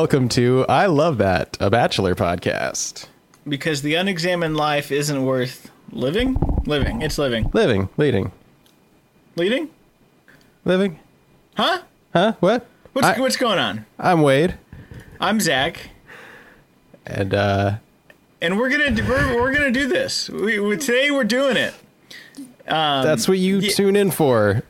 welcome to I Love That, a Bachelor podcast. Because the unexamined life isn't worth living? Living. It's living. Living, leading, Leading? living. Huh? Huh? What? What's, I, what's going on? I'm Wade, I'm Zach. and uh, And we're gonna we're, we're gonna do this. We, we, today we're doing it. that's what you yeah. tune in for.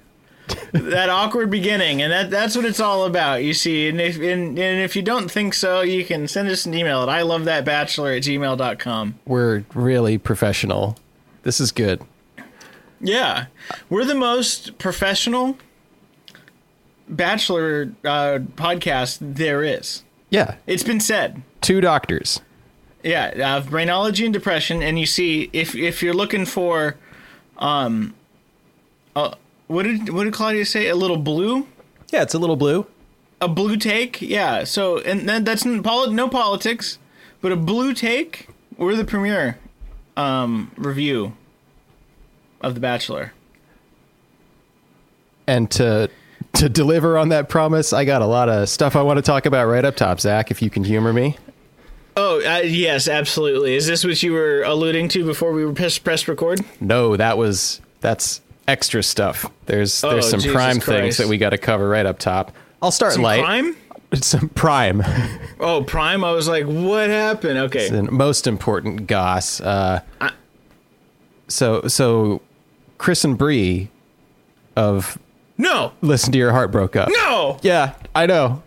That awkward beginning, and that that's what it's all about. You see, and if and, and if you don't think so, you can send us an email at I love that bachelor at gmail.com. We're really professional. This is good. Yeah, we're the most professional bachelor uh, podcast there is. Yeah, It's been said. two doctors. Yeah, uh, brainology and depression, and you see if if you're looking for, um, uh, what did what did Claudia say? A little blue, Yeah, it's a little blue. a blue take. Yeah. So and then that's no politics, but a blue take. We're the premiere, um, review of The Bachelor. And to to deliver on that promise, I got a lot of stuff I want to talk about right up top. Zach, if you can humor me. Oh uh, yes, absolutely. Is this what you were alluding to before we were press, press record? No, that was that's extra stuff. There's Oh, there's some Jesus prime things that we got to cover right up top. I'll start Some light. crime? Some prime. Oh, prime. I was like, what happened? Okay. and most important goss. Uh, so so Chris and Bri of No. Listen to Your Heart broke up. No. Yeah, I know.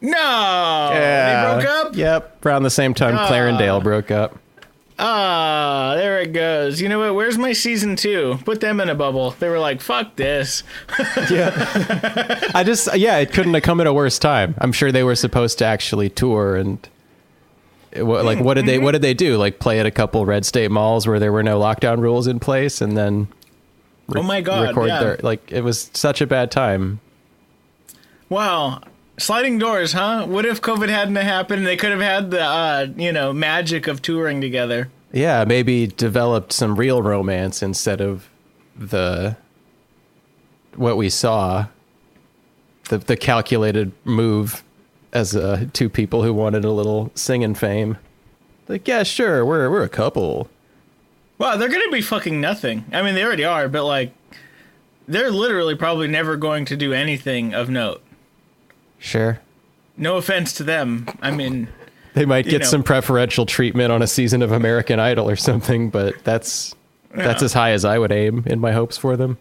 No. Yeah. They broke up. Yep. Around the same time Clarendale broke up. Ah, there it goes. You know what? Where's my season two? Put them in a bubble. They were like, fuck this. Yeah. I just yeah, it couldn't have come at a worse time. I'm sure they were supposed to actually tour and it like what did they what did they do? Like play at a couple red state malls where there were no lockdown rules in place and then oh my god. record yeah. their like it was such a bad time. Wow. Sliding doors, huh? What if COVID hadn't happened and they could have had the, uh, you know, magic of touring together? Yeah, maybe developed some real romance instead of the what we saw the the calculated move as uh, two people who wanted a little singing fame. Like, yeah, sure, we're we're a couple. Wow, they're gonna be fucking nothing. I mean, they already are, but like, they're literally probably never going to do anything of note. Sure. No offense to them. I mean, They might You get know. some preferential treatment on a season of American Idol or something, but that's that's Yeah. as high as I would aim in my hopes for them.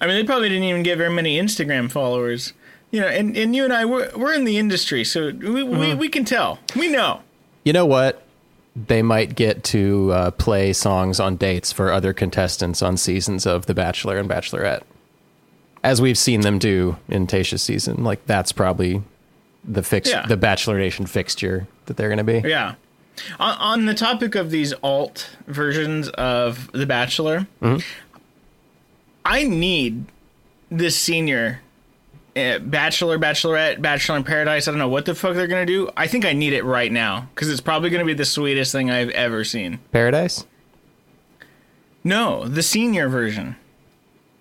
I mean, they probably didn't even get very many Instagram followers. You know, and, and you and I, we're, we're in the industry, so we, we, we can tell. We know. You know what? They might get to uh, play songs on dates for other contestants on seasons of The Bachelor and Bachelorette, as we've seen them do in Tayshia's season. Like that's probably the fix, Yeah. the Bachelor Nation fixture that they're going to be. Yeah. On, on the topic of these alt versions of The Bachelor, I need this senior uh, Bachelor, Bachelorette, Bachelor in Paradise. I don't know what the fuck they're gonna do. I think I need it right now because it's probably gonna be the sweetest thing I've ever seen. Paradise? No, the senior version.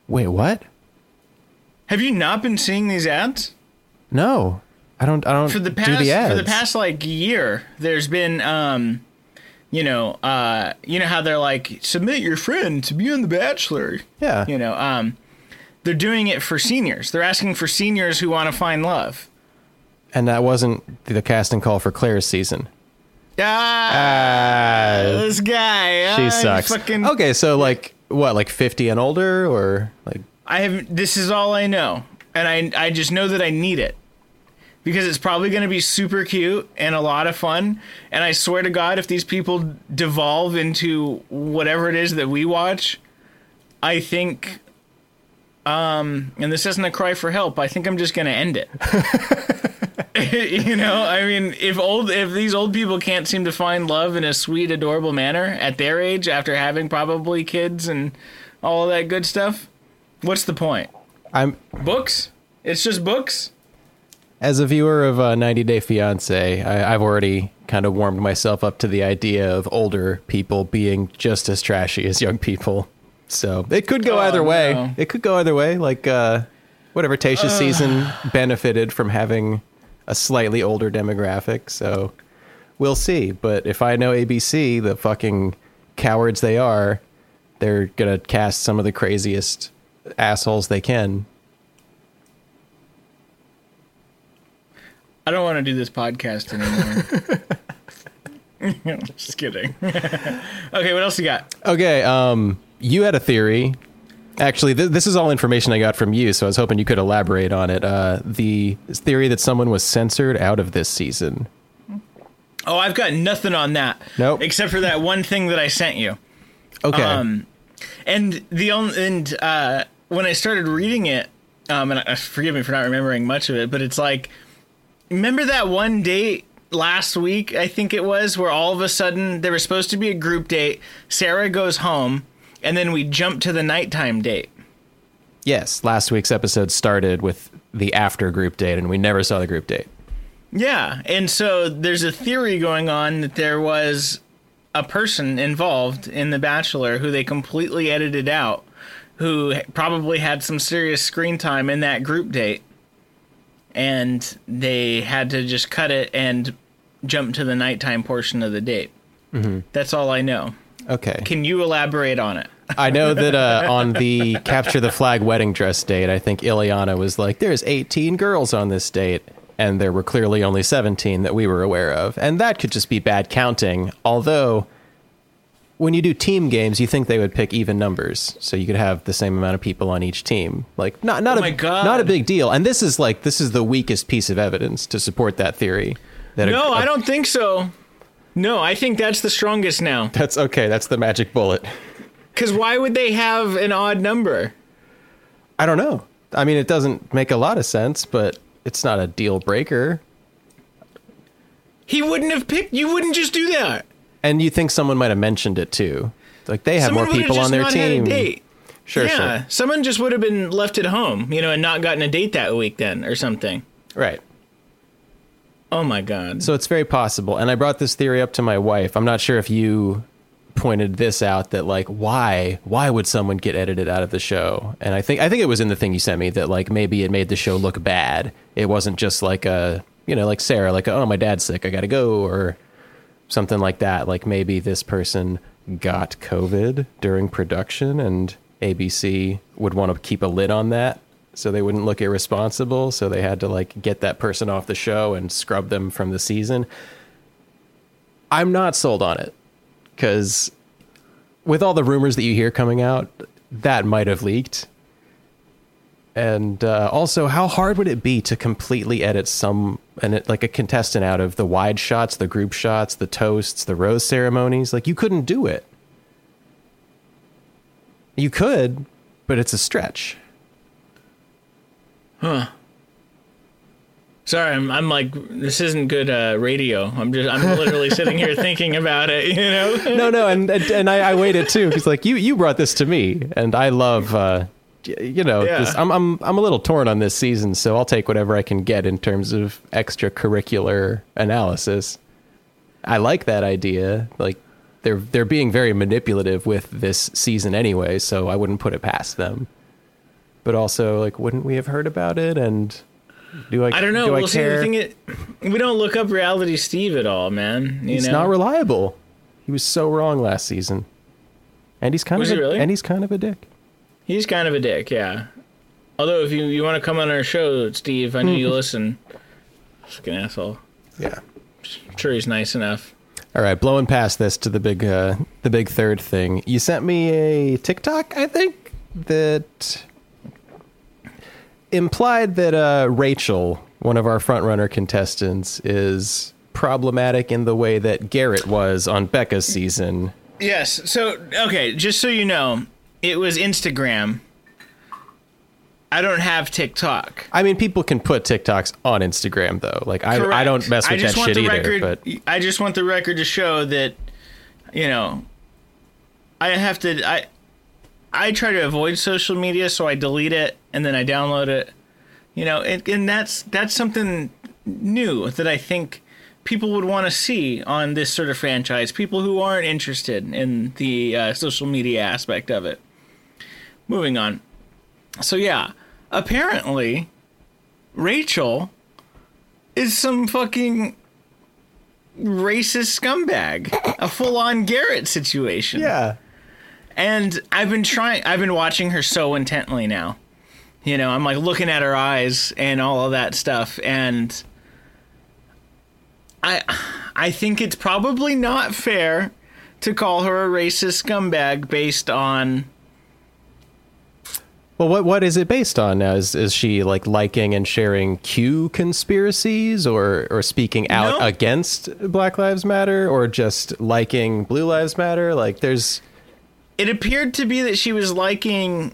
Wait, what? Have you not been seeing these ads? No, I don't. I don't for the do past the ads. for the past like year there's been um you know uh you know how they're like submit your friend to be on the bachelor Yeah. you know um they're doing it for seniors they're asking for seniors who want to find love and that wasn't the casting call for Clare's season. ah, Ah, this guy she ah, sucks. fucking, Okay, so like what, like fifty and older, or like i have this is all i know and i i just know that i need it because it's probably going to be super cute and a lot of fun. And I swear to God, if these people devolve into whatever it is that we watch, I think, um, and this isn't a cry for help. I think I'm just going to end it. you know, I mean, if old, if these old people can't seem to find love in a sweet, adorable manner at their age after having probably kids and all that good stuff, what's the point? I'm Books? It's just books. as a viewer of uh, 90 Day Fiance, I, I've already kind of warmed myself up to the idea of older people being just as trashy as young people. So it could go Oh, either way. no. It could go either way. Like uh, whatever Tayshia's season benefited from having a slightly older demographic. So we'll see. But if I know ABC, the fucking cowards they are, they're gonna cast some of the craziest assholes they can. I don't want to do this podcast anymore. Just kidding. okay, what else you got? Okay, um, you had a theory. Actually, th- this is all information I got from you, so I was hoping you could elaborate on it. Uh, the theory that someone was censored out of this season. Oh, I've got nothing on that. Nope. Except for that one thing that I sent you. Okay. Um, and the only and uh, when I started reading it, um, and uh, forgive me for not remembering much of it, but it's like, remember that one date last week? I think it was where all of a sudden there was supposed to be a group date. Sarah goes home, and then we jump to the nighttime date. yes, last week's episode started with the after group date, and we never saw the group date. Yeah, and so there's a theory going on that there was a person involved in The Bachelor who they completely edited out, who probably had some serious screen time in that group date, and they had to just cut it and jump to the nighttime portion of the date. That's all I know. Okay. Can you elaborate on it? I know that uh, on the capture the flag wedding dress date, I think Ileana was like, "There's 18 girls on this date," and there were clearly only 17 that we were aware of, and that could just be bad counting. Although, when you do team games, you think they would pick even numbers, so you could have the same amount of people on each team. Like, not not Oh a not a big deal. And this is like this is the weakest piece of evidence to support that theory. That No, I don't think so. No, I think that's the strongest now. That's okay. That's the magic bullet. Because why would they have an odd number? I don't know. I mean, it doesn't make a lot of sense, but it's not a deal breaker. He wouldn't have picked. You wouldn't just do that. And you think someone might have mentioned it too. Like they have Someone more people on their not had a team. Sure, yeah, sure. someone just would have been left at home, you know, and not gotten a date that week then, or something. Right. Oh my god. So it's very possible. And I brought this theory up to my wife. I'm not sure if you pointed this out that like why why would someone get edited out of the show? And I think I think it was in the thing you sent me that like maybe it made the show look bad. It wasn't just like a you know like Sarah like oh my dad's sick I got to go or something like that. Like maybe this person got COVID during production and ABC would want to keep a lid on that so they wouldn't look irresponsible. So they had to like get that person off the show and scrub them from the season. I'm not sold on it because with all the rumors that you hear coming out, that might have leaked. And uh, also, how hard would it be to completely edit some and like a contestant out of the wide shots, the group shots, the toasts, the rose ceremonies? Like you couldn't do it. You could, but it's a stretch. Huh. Sorry, I'm, I'm like, this isn't good uh, radio. I'm just, I'm literally sitting here thinking about it, you know? no, no, and and, I, I waited too because like you you brought this to me, and I love uh, you know Yeah. this, I'm I'm I'm a little torn on this season, so I'll take whatever I can get in terms of extracurricular analysis. I like that idea, like. They're they're being very manipulative with this season anyway, so I wouldn't put it past them. But also, like, wouldn't we have heard about it? And do I? I don't know. Do we'll I see. Care? we don't look up reality Steve at all, man. You He's know? not reliable. He was so wrong last season, and he's kind Was of a, really? and he's kind of a dick. He's kind of a dick, yeah. Although, if you, you want to come on our show, Steve, I know you listen. Fucking asshole. Yeah. I'm sure he's nice enough. All right, blowing past this to the big uh, the big third thing. You sent me a TikTok, I think, that implied that uh, Rachael, one of our frontrunner contestants, is problematic in the way that Garrett was on Becca's season. Yes. So, okay, just so you know, it was Instagram. I don't have TikTok. I mean, people can put TikToks on Instagram though. Like I, I don't mess with that shit the either. record, But I just want the record to show that, you know, I have to. I I try to avoid social media, so I delete it and then I download it. You know, and, and that's that's something new that I think people would want to see on this sort of franchise. People who aren't interested in the uh, social media aspect of it. Moving on. So yeah, apparently, Rachael is some fucking racist scumbag, a full-on Garrett situation. Yeah. And I've been trying I've been watching her so intently now. You know, I'm like looking at her eyes and all of that stuff and I I think it's probably not fair to call her a racist scumbag based on Well, what what is it based on now? Is is she like liking and sharing Q conspiracies, or or speaking out No. against Black Lives Matter, or just liking Blue Lives Matter? Like, there's it appeared to be that she was liking,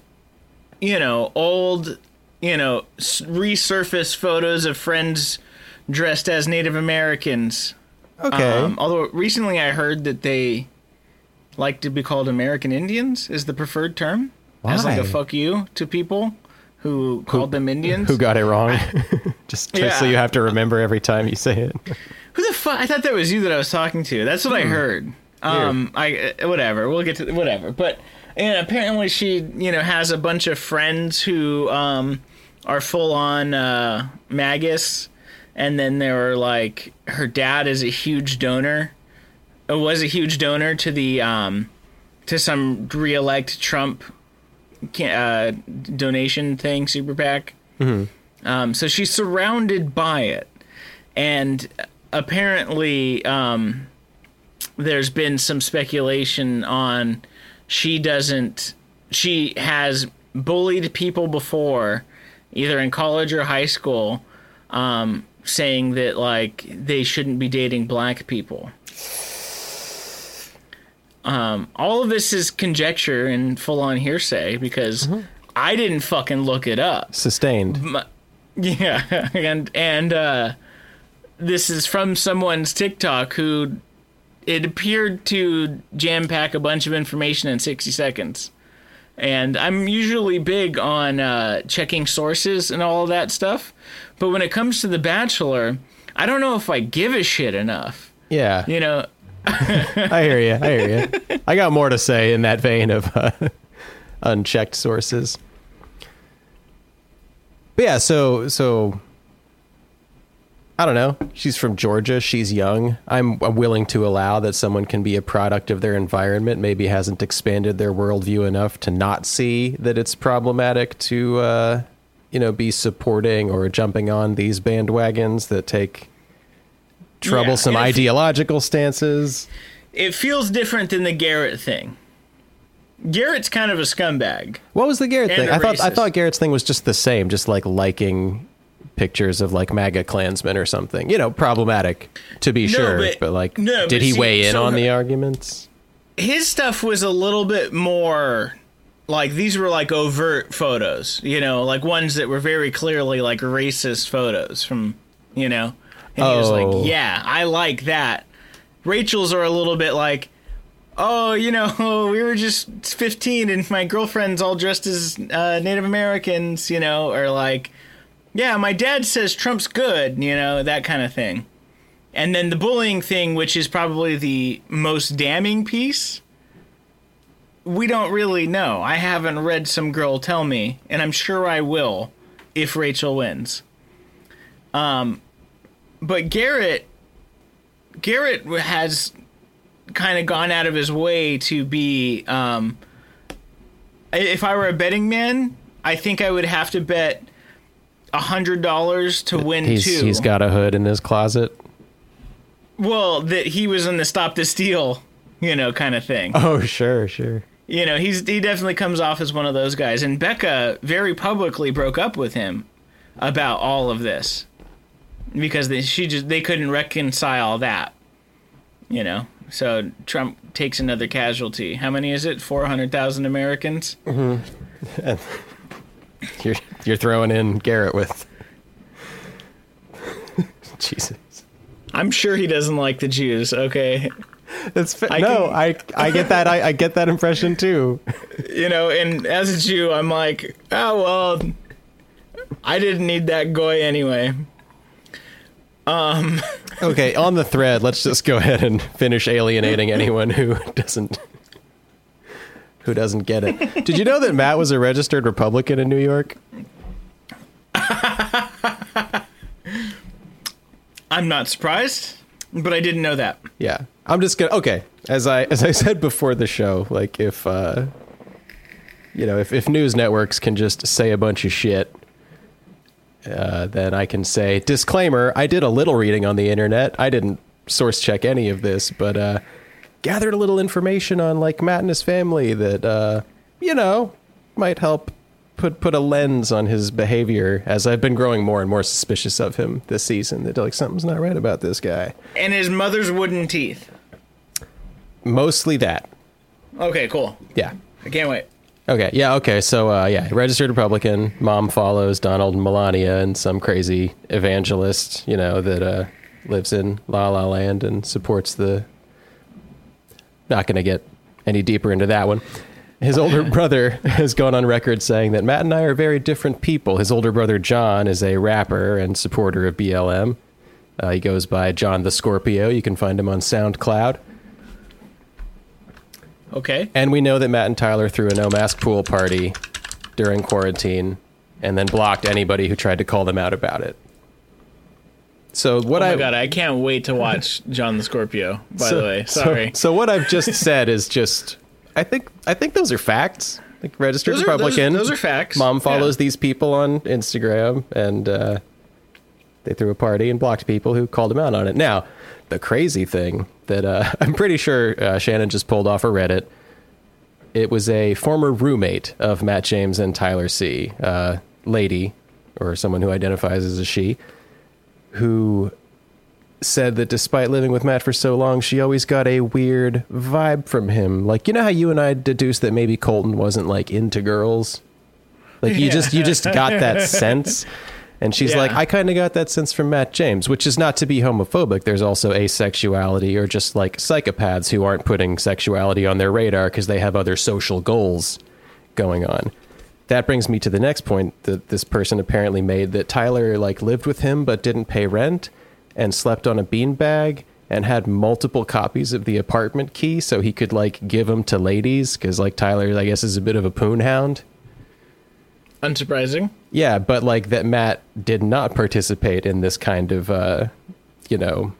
you know, old, you know, s- resurfaced photos of friends dressed as Native Americans. okay. Um, although recently I heard that they like to be called American Indians is the preferred term as like a Why? fuck you to people who called them Indians. Who got it wrong? just, just so you have to remember every time you say it. Who the fuck? I thought that was you that I was talking to. That's what I heard. Um, I uh, whatever. We'll get to whatever. But and apparently she, you know, has a bunch of friends who um are full on uh, MAGAs, and then there were like her dad is a huge donor. It was a huge donor to the um to some re-elect Trump uh, donation thing, super PAC. Um, so she's surrounded by it. And apparently um, there's been some speculation on she doesn't she has bullied people before either in college or high school um, saying that like they shouldn't be dating black people um, all of this is conjecture and full-on hearsay because i didn't fucking look it up Sustained. yeah, and and uh, this is from someone's TikTok who it appeared to jam pack a bunch of information in 60 seconds. And I'm usually big on uh, checking sources and all of that stuff, but when it comes to The Bachelor, I don't know if I give a shit enough. Yeah, You know, I hear you. I hear you. I got more to say in that vein of uh, unchecked sources. But yeah, so so I don't know. She's from Georgia. She's young. I'm, willing to allow that someone can be a product of their environment. Maybe hasn't expanded their worldview enough to not see that it's problematic to, uh, you know, be supporting or jumping on these bandwagons that take troublesome if- ideological stances. it feels different than the Garrett thing. Garrett's kind of a scumbag. What was the Garrett thing? I thought I thought Garrett's thing was just the same, just like liking pictures of like MAGA Klansmen or something. You know, problematic to be No, sure, but, but- like, no, did but he see, weigh in so on the arguments? his stuff was a little bit more like these were like overt photos, you know, like ones that were very clearly like racist photos from, you know. And he was Oh. like, "Yeah, I like that." Rachael's are a little bit like, "Oh, you know, we were just 15 and my girlfriend's all dressed as uh, Native Americans, you know, or like, yeah, my dad says Trump's good, you know, that kind of thing." And then the bullying thing, which is probably the most damning piece, we don't really know. I haven't read some girl tell me, and I'm sure I will if Rachel wins. Um, but Garrett, Garrett has kind of gone out of his way to be. Um, if I were a betting man, I think I would have to bet a hundred dollars to win He's two. he's got a hood in his closet. Well, that he was in the stop the steal, you know, kind of thing. Oh, sure, sure. You know, he's he definitely comes off as one of those guys. And Becca very publicly broke up with him about all of this because they, she just they couldn't reconcile that. You know, so Trump takes another casualty. How many is it? Four hundred thousand Americans. Mm-hmm. You're you're throwing in Garrett with Jesus. I'm sure he doesn't like the Jews. Okay, That's fa- I no, can- I I get that I, I get that impression too. you know, and as a Jew, I'm like, oh well, I didn't need that goy anyway. Okay, on the thread, let's just go ahead and finish alienating anyone who doesn't who doesn't get it. Did you know that Matt was a registered Republican in New York? I'm not surprised, but I didn't know that. Yeah. I'm just gonna okay. As I as I said before the show, like if uh you know, if, if news networks can just say a bunch of shit, uh, then I can say disclaimer, I did a little reading on the internet. I didn't source check any of this, but uh gathered a little information on like Matt and his family that uh you know might help put put a lens on his behavior as I've been growing more and more suspicious of him this season. That like something's not right about this guy. And his mother's wooden teeth. Mostly that. Okay, cool. Yeah. I can't wait. Okay. Yeah. Okay. So, uh, yeah, registered Republican. Mom follows Donald and Melania and some crazy evangelist, you know, that uh, lives in La La Land and supports the. Not going to get any deeper into that one. His older brother has gone on record saying that Matt and I are very different people. His older brother John is a rapper and supporter of BLM. Uh, he goes by John the Scorpio. You can find him on SoundCloud. Okay. And we know that Matt and Tyler threw a no mask pool party during quarantine and then blocked anybody who tried to call them out about it. So what Oh my I god, I can't wait to watch John the Scorpio. By so, the way, sorry. So, what I've just said is just I think I think those are facts. Like registered Those are- those- Republican. those are facts. Mom follows Yeah. these people on Instagram and uh, they threw a party and blocked people who called him out on it. Now, the crazy thing that uh, I'm pretty sure uh, Shannon just pulled off a Reddit. It was a former roommate of Matt James and Tyler C. Uh, lady, or someone who identifies as a she, who said that despite living with Matt for so long, she always got a weird vibe from him. Like, you know how you and I deduced that maybe Colton wasn't like into girls? Like you Yeah. just you just got that sense. And she's Yeah. like, I kind of got that sense from Matt James, which is not to be homophobic. There's also asexuality or just like psychopaths who aren't putting sexuality on their radar because they have other social goals going on. That brings me to the next point that this person apparently made that Tyler like lived with him but didn't pay rent and slept on a beanbag and had multiple copies of the apartment key so he could like give them to ladies because like Tyler I guess is a bit of a poon hound. Unsurprising. Yeah, but like that Matt did not participate in this kind of uh you know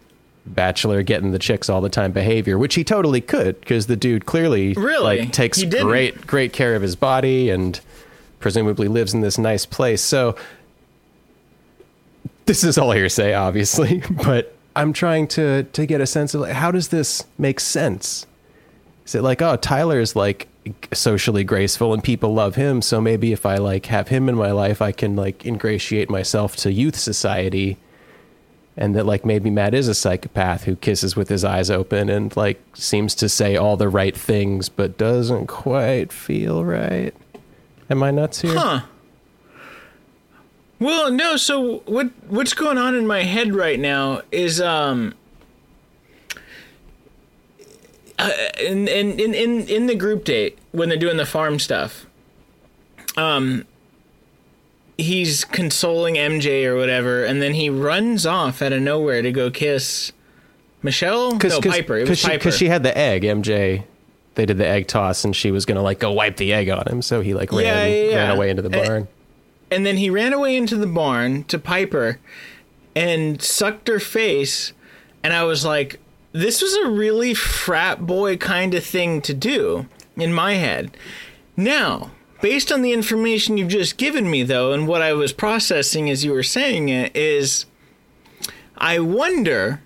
bachelor getting the chicks all the time behavior, which he totally could because the dude clearly Really? like takes great great care of his body and presumably lives in this nice place. So this is all hearsay obviously, but I'm trying to to get a sense of like how does this make sense? Is it like, oh, Tyler's like socially graceful and people love him, so maybe if I like have him in my life, I can like ingratiate myself to youth society, and that like maybe Matt is a psychopath who kisses with his eyes open and like seems to say all the right things but doesn't quite feel right. Am I nuts here? Huh. Well, no. So what what's going on in my head right now is um. Uh, in, in in in the group date when they're doing the farm stuff, um, he's consoling MJ or whatever, and then he runs off out of nowhere to go kiss Michelle. No, Piper. It was she, Piper. she had the egg. MJ, they did the egg toss, and she was gonna like go wipe the egg on him, so he like ran Yeah, yeah, ran yeah. away into the barn. and then he ran away into the barn to Piper and sucked her face. And I was like, this was a really frat boy kind of thing to do in my head. Now, based on the information you've just given me, though, and what I was processing as you were saying it, is I wonder,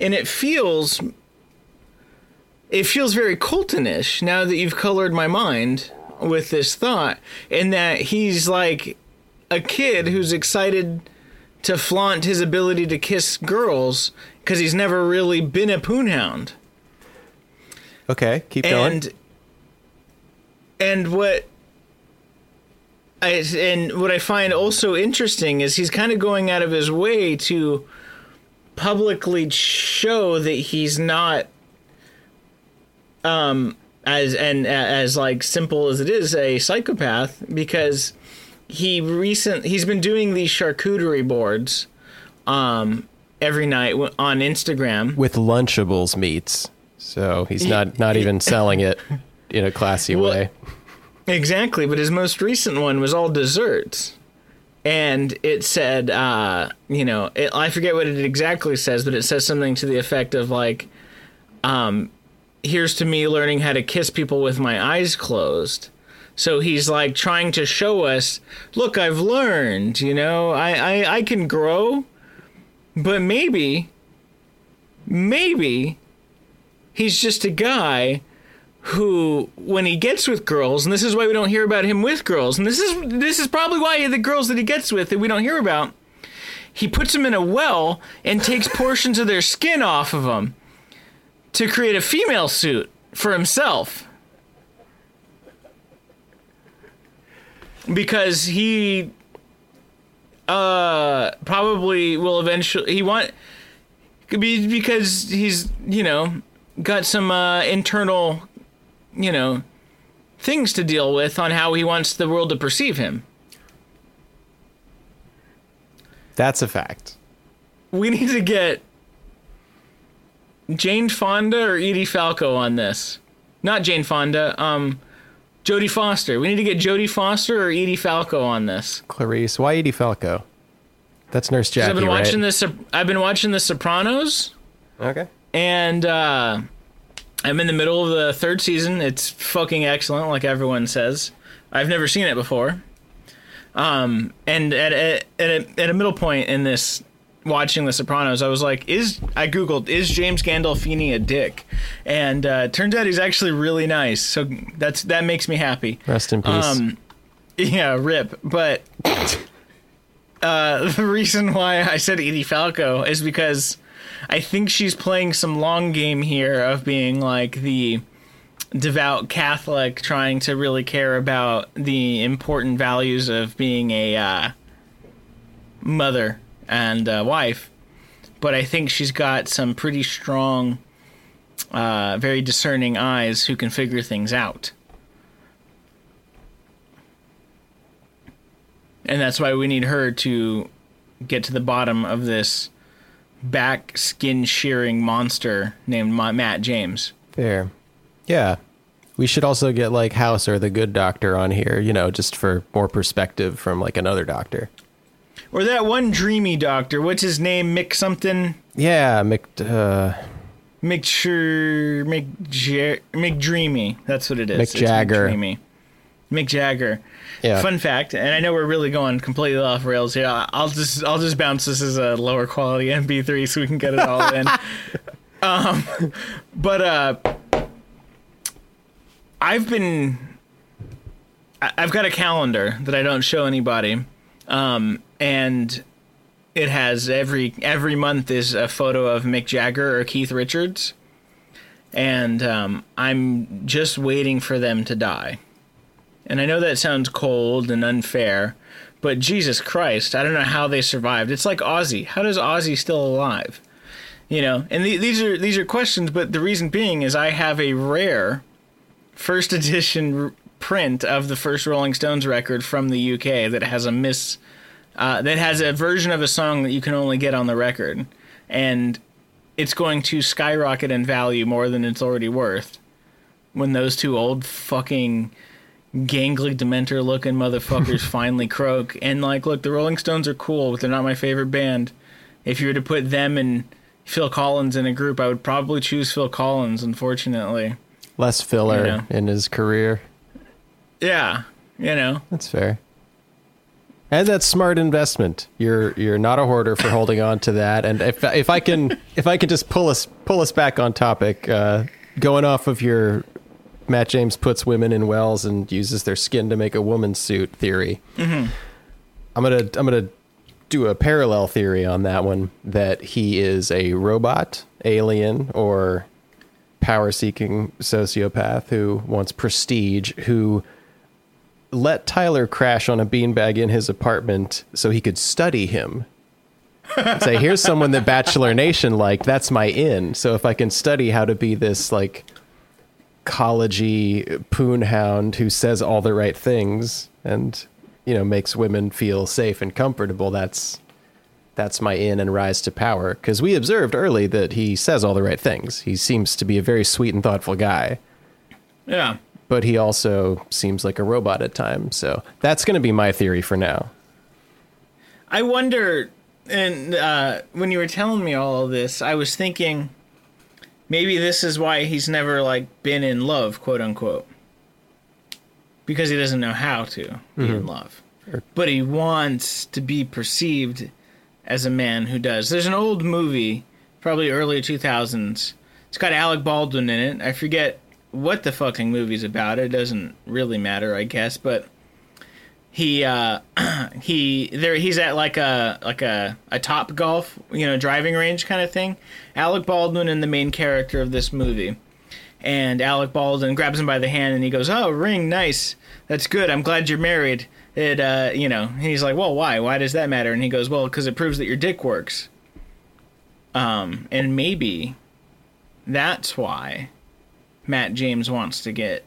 and it feels. It feels very Coltonish now that you've colored my mind with this thought, in that he's like a kid who's excited to flaunt his ability to kiss girls because he's never really been a poonhound. Okay, keep going. And and what I and what I find also interesting is he's kind of going out of his way to publicly show that he's not um as and as like simple as it is a psychopath because he recent he's been doing these charcuterie boards um every night on Instagram with Lunchables meats. So he's not not even selling it in a classy Well, way. Exactly, but his most recent one was all desserts. and it said, uh, you know, it, I forget what it exactly says, but it says something to the effect of like, um, "Here's to me learning how to kiss people with my eyes closed." So he's like trying to show us, look, I've learned, you know, I, I, I can grow, but maybe, maybe he's just a guy who when he gets with girls and this is why we don't hear about him with girls and this is this is probably why the girls that he gets with that we don't hear about he puts them in a well and takes portions of their skin off of them to create a female suit for himself. Because he uh probably will eventually he want could be because he's you know got some uh, internal you know things to deal with on how he wants the world to perceive him That's a fact. we need to get Jane Fonda or Edie Falco on this not Jane Fonda um Jodie Foster we need to get Jodie Foster or Edie Falco on this Clarice, why Edie Falco? That's Nurse Jackie, I've been watching right? this I've been watching The Sopranos Okay. and uh, I'm in the middle of the third season. It's fucking excellent, like everyone says. I've never seen it before. Um, and at a, at a, at a middle point in this watching The Sopranos, I was like, "Is I googled is James Gandolfini a dick?" And uh, turns out he's actually really nice. So that's that makes me happy. Rest in peace. Um, yeah, rip. But uh, the reason why I said Edie Falco is because I think she's playing some long game here of being like the devout Catholic trying to really care about the important values of being a uh, mother and uh, wife. But I think she's got some pretty strong, uh, very discerning eyes who can figure things out. and that's why we need her to get to the bottom of this back skin shearing monster named Ma- Matt James. Fair. Yeah. We should also get like House or the good doctor on here, you know, just for more perspective from like another doctor. Or that one dreamy doctor, what's his name? Mick something? Yeah, Mc, uh, Mick sure Mick Jer- Mick Dreamy. That's what it is. Mick Jagger. Dreamy. Mick Jagger. yeah. Fun fact, and I know we're really going completely off rails here. I'll just I'll just bounce this as a lower quality MP3 so we can get it all in. um, but uh, I've been I've got a calendar that I don't show anybody, um, and it has every every month is a photo of Mick Jagger or Keith Richards, and um, I'm just waiting for them to die. And I know that sounds cold and unfair, but Jesus Christ, I don't know how they survived. It's like Ozzy. How does Ozzy still alive? You know, and the, these are these are questions, but the reason being is I have a rare first edition r- print of the first Rolling Stones record from the UK that has a miss uh, that has a version of a song that you can only get on the record, and it's going to skyrocket in value more than it's already worth when those two old fucking gangly dementor looking motherfuckers finally croak and like look the rolling stones are cool but they're not my favorite band if you were to put them and phil collins in a group i would probably choose phil collins unfortunately Less filler You know. in his career. yeah you know That's fair. And that's smart investment. You're you're not a hoarder for holding on to that. And if if I can if I can just pull us pull us back on topic, uh, going off of your Matt James puts women in wells and uses their skin to make a woman's suit theory. I'm gonna I'm gonna do a parallel theory on that one that he is a robot, alien, or power seeking sociopath who wants prestige, who let Tyler crash on a beanbag in his apartment so he could study him. Say, here's someone that Bachelor Nation liked. That's my in. So if I can study how to be this like collegey poon hound who says all the right things and you know makes women feel safe and comfortable, that's that's my in and rise to power. Because we observed early that he says all the right things. He seems to be a very sweet and thoughtful guy yeah but he also seems like a robot at times. So that's going to be my theory for now. I wonder, and uh, when you were telling me all of this, I was thinking maybe this is why he's never like been in love, quote unquote, because he doesn't know how to be in love, but he wants to be perceived as a man who does. There's an old movie, probably early 2000s. It's got Alec Baldwin in it. I forget what the fucking movie's about. It doesn't really matter, I guess, but he uh he there he's at like a like a a top golf you know driving range kind of thing. Alec baldwin and the main character of this movie. And alec baldwin grabs him by the hand and he goes oh ring nice. That's good. I'm glad you're married. It uh you know he's like well why? Why does that matter? And he goes well because it proves that your dick works. Um and maybe that's why matt james wants to get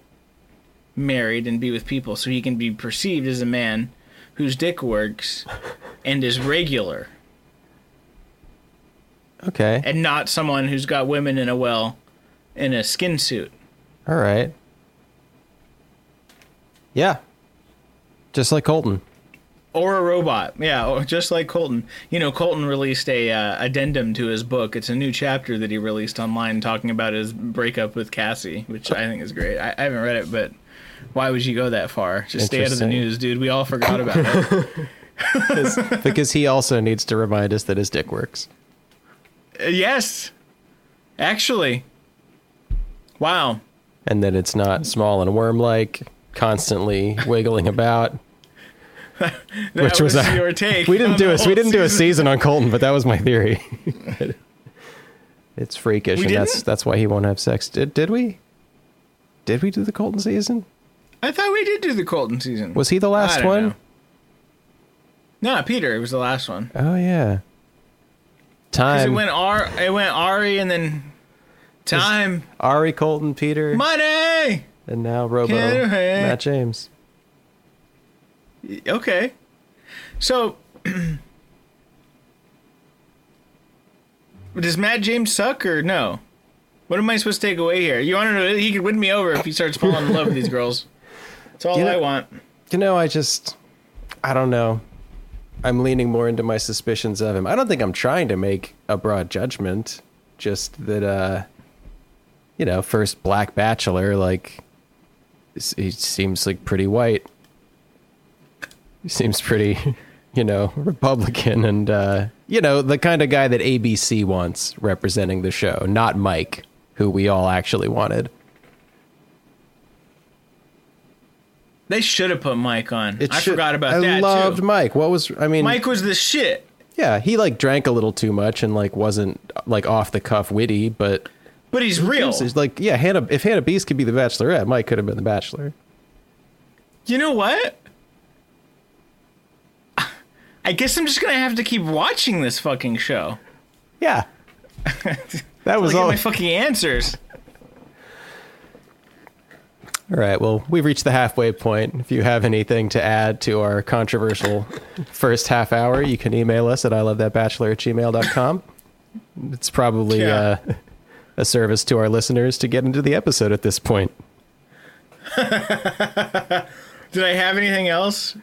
married and be with people so he can be perceived as a man whose dick works and is regular Okay. and not someone who's got women in a well in a skin suit. All right. Yeah. Just like Colton. Or a robot, yeah, or just like Colton. You know, Colton released a uh, addendum to his book. It's a new chapter that he released online talking about his breakup with Cassie, which I think is great. I, I haven't read it, but why would you go that far? Just stay out of the news, dude. We all forgot about it. because he also needs to remind us that his dick works. Uh, yes, actually. Wow. And that it's not small and worm like, constantly wiggling about. That Which was, was a- your take. We didn't on do a we didn't do a season. season on Colton, but that was my theory. it's freakish, We and that's didn't? that's why he won't have sex. Did did we? Did we do the Colton season? I thought we did do the Colton season. Was he the I last don't one? know. No, Peter. It was the last one. Oh yeah. 'Cause Time. it went R. It went Ari, and then time, Ari Colton, Peter, money. and now Robo Matt James. Okay. So, does Matt James suck or no? What am I supposed to take away here? You want to know he could win me over if he starts falling in love with these girls. That's all You know- I want. You know, I just, I don't know. I'm leaning more into my suspicions of him. I don't think I'm trying to make a broad judgment. Just that, uh, you know, first black bachelor, like, he seems like pretty white. He seems pretty, you know, Republican and, uh, you know, the kind of guy that ABC wants representing the show, not Mike, who we all actually wanted. They should have put Mike on. It I should- forgot about I that I loved too. Mike. What was, I mean, Mike was the shit. Yeah, he like drank a little too much and like wasn't like off the cuff witty, but But he's real. it's like yeah, Hannah. If Hannah Beast could be the Bachelorette, Mike could have been the Bachelor. You know what? I guess I'm just gonna have to keep watching this fucking show. Yeah, that was all. my fucking answers. all right. Well, we've reached the halfway point. If you have anything to add to our controversial first half hour, you can email us at I love that bachelor at gmail.com. It's probably Yeah. uh, a service to our listeners to get into the episode at this point. Did I have anything else?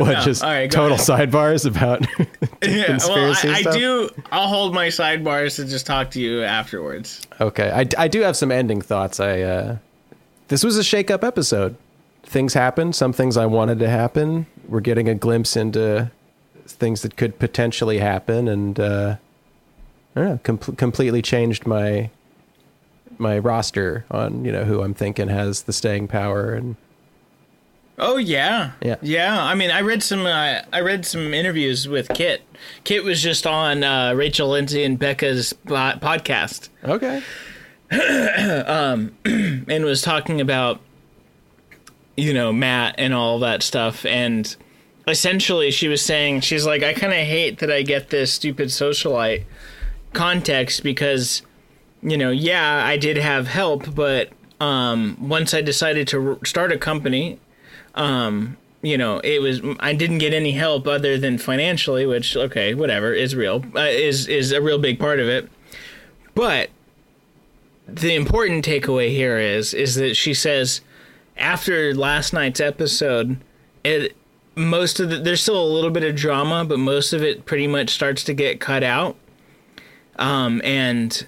What No. just right, total ahead. sidebars about Yeah, conspiracy I, I stuff? do. I'll hold my sidebars to just talk to you afterwards. Okay, I, I do have some ending thoughts. I uh, this was a shake up episode. Things happened. Some things I wanted to happen. We're getting a glimpse into things that could potentially happen, and uh, I don't know, com- completely changed my my roster on you know who I'm thinking has the staying power and Oh yeah, Yeah. yeah. I mean, I read some. Uh, I read some interviews with Kit. Kit was just on uh, Rachel Lindsay and Becca's po- podcast. okay. and was talking about you know Matt and all that stuff and essentially she was saying she's like I kind of hate that I get this stupid socialite context because you know yeah I did have help but um once I decided to r- start a company um you know it was I didn't get any help other than financially which okay whatever is real uh, is is a real big part of it but the important takeaway here is is that she says after last night's episode it most of the there's still a little bit of drama, but most of it pretty much starts to get cut out. Um, and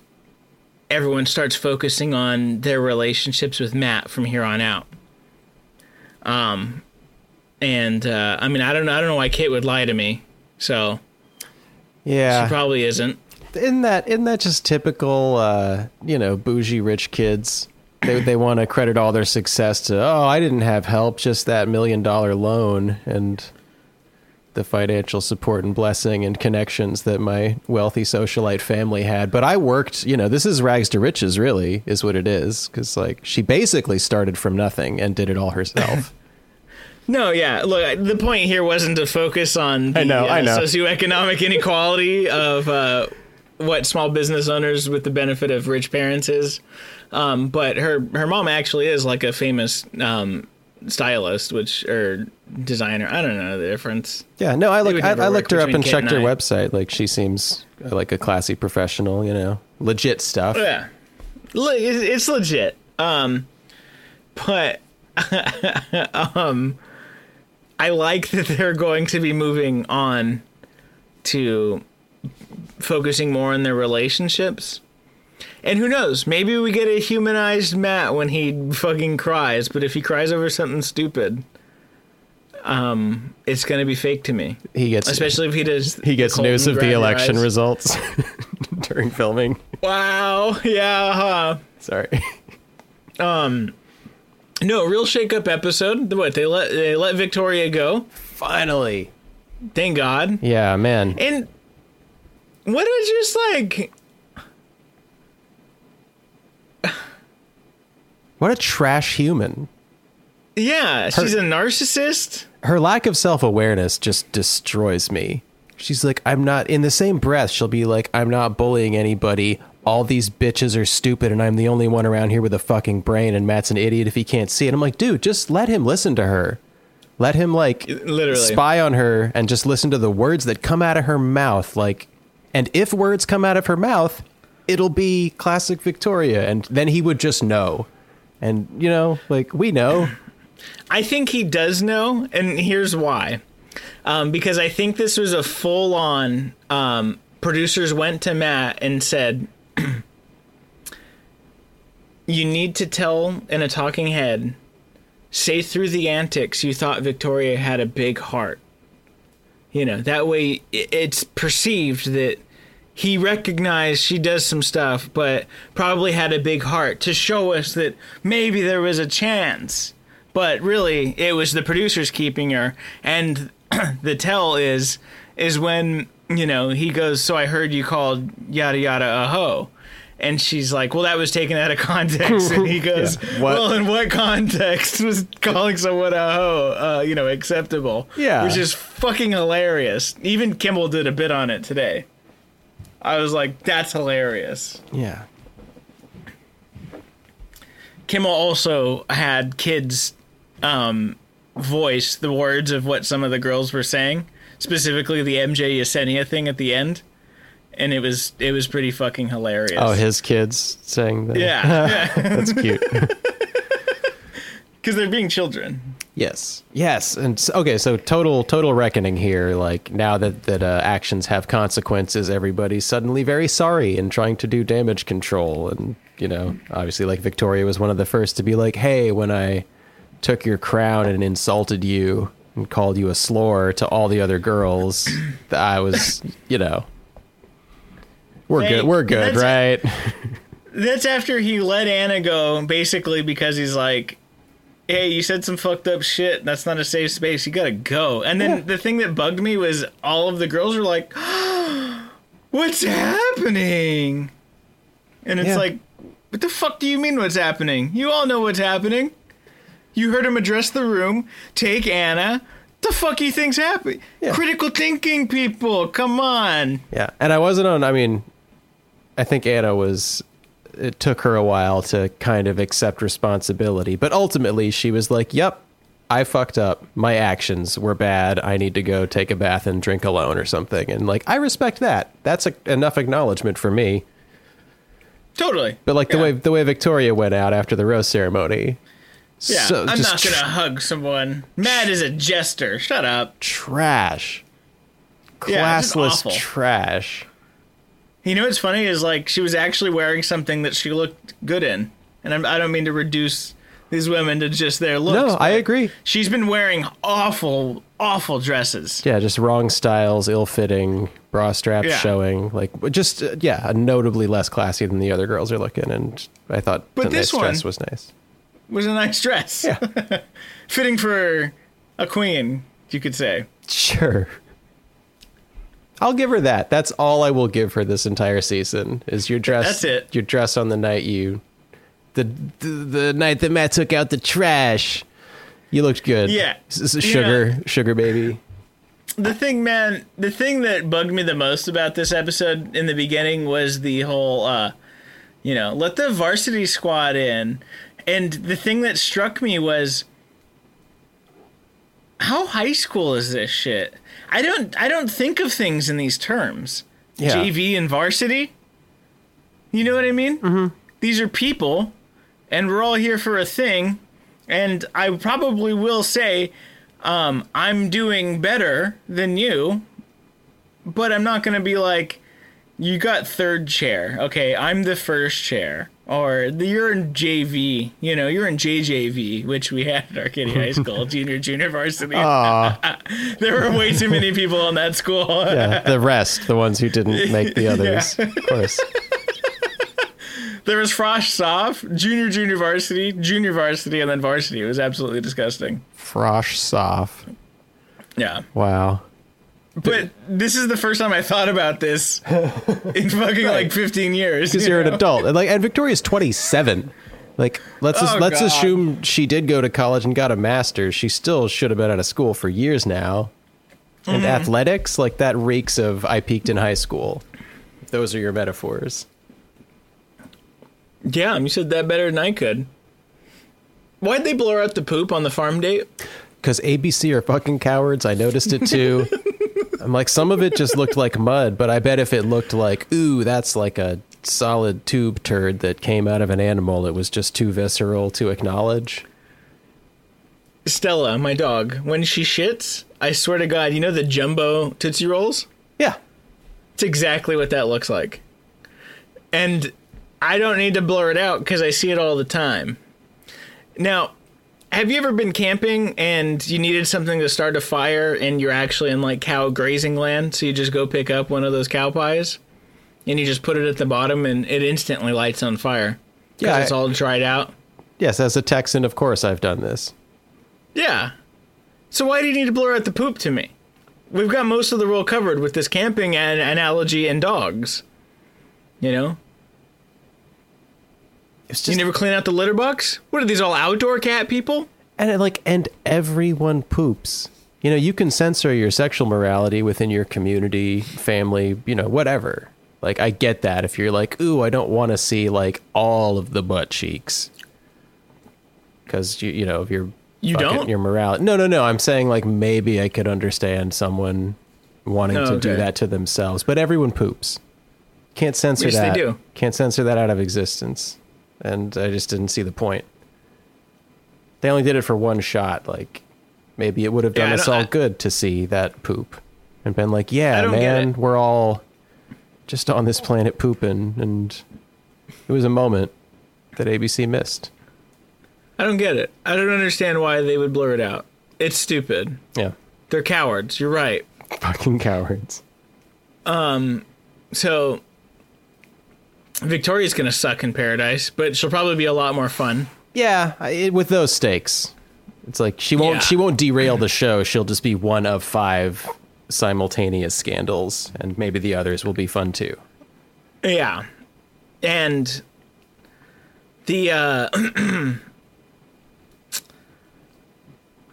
everyone starts focusing on their relationships with Matt from here on out. Um, and uh, I mean, I don't know, I don't know why Kate would lie to me. So Yeah. she probably isn't. isn't that isn't that just typical uh you know bougie rich kids they they want to credit all their success to oh i didn't have help just that million dollar loan and the financial support and blessing and connections that my wealthy socialite family had but i worked you know this is rags to riches really is what it is because like she basically started from nothing and did it all herself No, yeah. Look, the point here wasn't to focus on the I know, uh, I know. socioeconomic inequality of uh, what small business owners with the benefit of rich parents is. Um, but her her mom actually is like a famous um, stylist, which or designer. I don't know the difference. yeah no i looked I, I looked her up and Kate checked her and I. website like she seems like a classy professional you know legit stuff Yeah, look, it's, it's legit. Um, but um, I like that they're going to be moving on to focusing more on their relationships. And who knows? Maybe we get a humanized Matt when he fucking cries. But if he cries over something stupid, um, it's gonna be fake to me. he gets Especially if he does. he gets news of the election eyes. results during filming. Wow. Yeah. Huh. Sorry. No, real shake-up episode. What they let they let Victoria go. Finally. Thank God. Yeah, man. And what is just like What a trash human. yeah, she's a narcissist. Her lack of self awareness just destroys me. She's like, I'm not, in the same breath, she'll be like, I'm not bullying anybody. All these bitches are stupid, and I'm the only one around here with a fucking brain, and Matt's an idiot if he can't see it. I'm like, dude, just let him listen to her. Let him, like, Literally. spy on her and just listen to the words that come out of her mouth. Like, and if words come out of her mouth, it'll be classic Victoria, and then he would just know. And, you know, like, we know. I think he does know, and here's why. Um, because I think this was a full on um, producers went to Matt and said, You need to tell in a talking head, say through the antics you thought Victoria had a big heart. You know, that way it's perceived that he recognized she does some stuff, but probably had a big heart to show us that maybe there was a chance. But really, it was the producers keeping her. And the tell is is when you know he goes. So I heard you called yada yada a hoe. And she's like, "Well, that was taken out of context." And he goes, Yeah. What- "Well, in what context was calling someone a hoe, uh, you know, acceptable?" Yeah. which is fucking hilarious. Even Kimmel did a bit on it today. I was like, "That's hilarious." Yeah. Kimmel also had kids um, voice the words of what some of the girls were saying, specifically the MJ Jessenia thing at the end, and it was it was pretty fucking hilarious. Oh, his kids saying that. yeah, That's cute. because they're being children. Yes. Yes. And s okay, so total total reckoning here. Like now that that uh, actions have consequences, everybody's suddenly very sorry and trying to do damage control. And you know, obviously, like Victoria was one of the first to be like, "Hey, when I took your crown and insulted you and called you a slore to all the other girls, I was, you know." We're Hey, good. We're good, that's- right? That's after he let Anna go, basically because he's like, "Hey, you said some fucked up shit. That's not a safe space. You gotta go." And then Yeah. the thing that bugged me was all of the girls were like, "What's happening?" And it's Yeah. like, "What the fuck do you mean? What's happening? You all know what's happening. You heard him address the room, take Anna." The fuck you think's happening? Yeah. Critical thinking, people. Come on. Yeah, and I wasn't on. I mean, I think Anna was. It took her a while to kind of accept responsibility, but ultimately she was like, "Yep, I fucked up. My actions were bad. I need to go take a bath and drink alone or something." And like, I respect that. That's a, enough acknowledgement for me. Totally. But like the way the way Victoria went out after the rose ceremony, Yeah, So, I'm not gonna tr- hug someone. Mad is a jester. Shut up. trash. Classless awful. trash. You know what's funny is like she was actually wearing something that she looked good in, and I'm, I don't mean to reduce these women to just their looks. No, I agree. She's been wearing awful, awful dresses. Yeah, just wrong styles, ill-fitting, bra straps Yeah. showing. Like, just uh, yeah, notably less classy than the other girls are looking. And I thought But the this nice dress one- was nice. Was a nice dress. Yeah, Fitting for a queen, you could say. sure. I'll give her that. That's all I will give her this entire season. Is your dress? That's it. Your dress on the night you, the the, the night that Matt took out the trash. You looked good. Yeah. Sugar, sugar baby. The thing, man, the thing that bugged me the most about this episode in the beginning was the whole, uh, you know, let the varsity squad in. And the thing that struck me was how high school is this shit? I don't I don't think of things in these terms. Yeah. JV and varsity. You know what I mean? Mm-hmm. These are people, and we're all here for a thing. And I probably will say, um, I'm doing better than you, but I'm not going to be like, you got third chair. Okay, I'm the first chair. Or the, you're in JV, you know, you're in JJV, which we had at Arcadia High School, junior, junior varsity. There were way too many people in that school. yeah. The rest, the ones who didn't make the others, of course. There was Frosh Soph, junior, junior varsity, junior varsity, and then varsity. It was absolutely disgusting. Frosh soph. Yeah. Wow. But this is the first time I thought about this in fucking like 15 years. because you you're an adult and like and victoria's 27 like let's Oh, let's God. assume she did go to college and got a master's she still should have been out of school for years now and Mm-hmm. athletics like that reeks of i peaked in high school those are your metaphors Yeah, you said that better than I could. Why'd they blur out the poop on the farm date? because abc are fucking cowards i noticed it too i'm like some of it just looked like mud but i bet if it looked like ooh that's like a solid tube turd that came out of an animal it was just too visceral to acknowledge Stella, my dog, when she shits, I swear to God, you know the jumbo Tootsie Rolls? yeah It's exactly what that looks like. And I don't need to blur it out because I see it all the time. Now, have you ever been camping and you needed something to start a fire and you're actually in like cow grazing land? So you just go pick up one of those cow pies and you just put it at the bottom and it instantly lights on fire. Yeah, it's I- all dried out. yes as a texan of course i've done this Yeah. So why do you need to blur out the poop to me? We've got most of the world covered with this camping and analogy and dogs. You know? It's You just never clean out the litter box? What are these all outdoor cat people? and like and everyone poops you know you can censor your sexual morality within your community family you know whatever like i get that if you're like ooh i don't want to see like all of the butt cheeks because you you know if you're You don't? your morality no no no i'm saying like maybe i could understand someone wanting Oh, to do that to themselves but everyone poops can't censor Yes, they that do. can't censor that out of existence and i just didn't see the point they only did it for one shot like maybe it would have done I us all I- good to see that poop and been like yeah man we're all just on this planet pooping and it was a moment that abc missed I don't get it. I don't understand why they would blur it out. It's stupid. yeah They're cowards. You're right. fucking cowards Um So Victoria's gonna suck in paradise, but she'll probably be a lot more fun. yeah it, with those stakes it's like she won't Yeah. she won't derail the show she'll just be one of five simultaneous scandals and maybe the others will be fun too Yeah. And the uh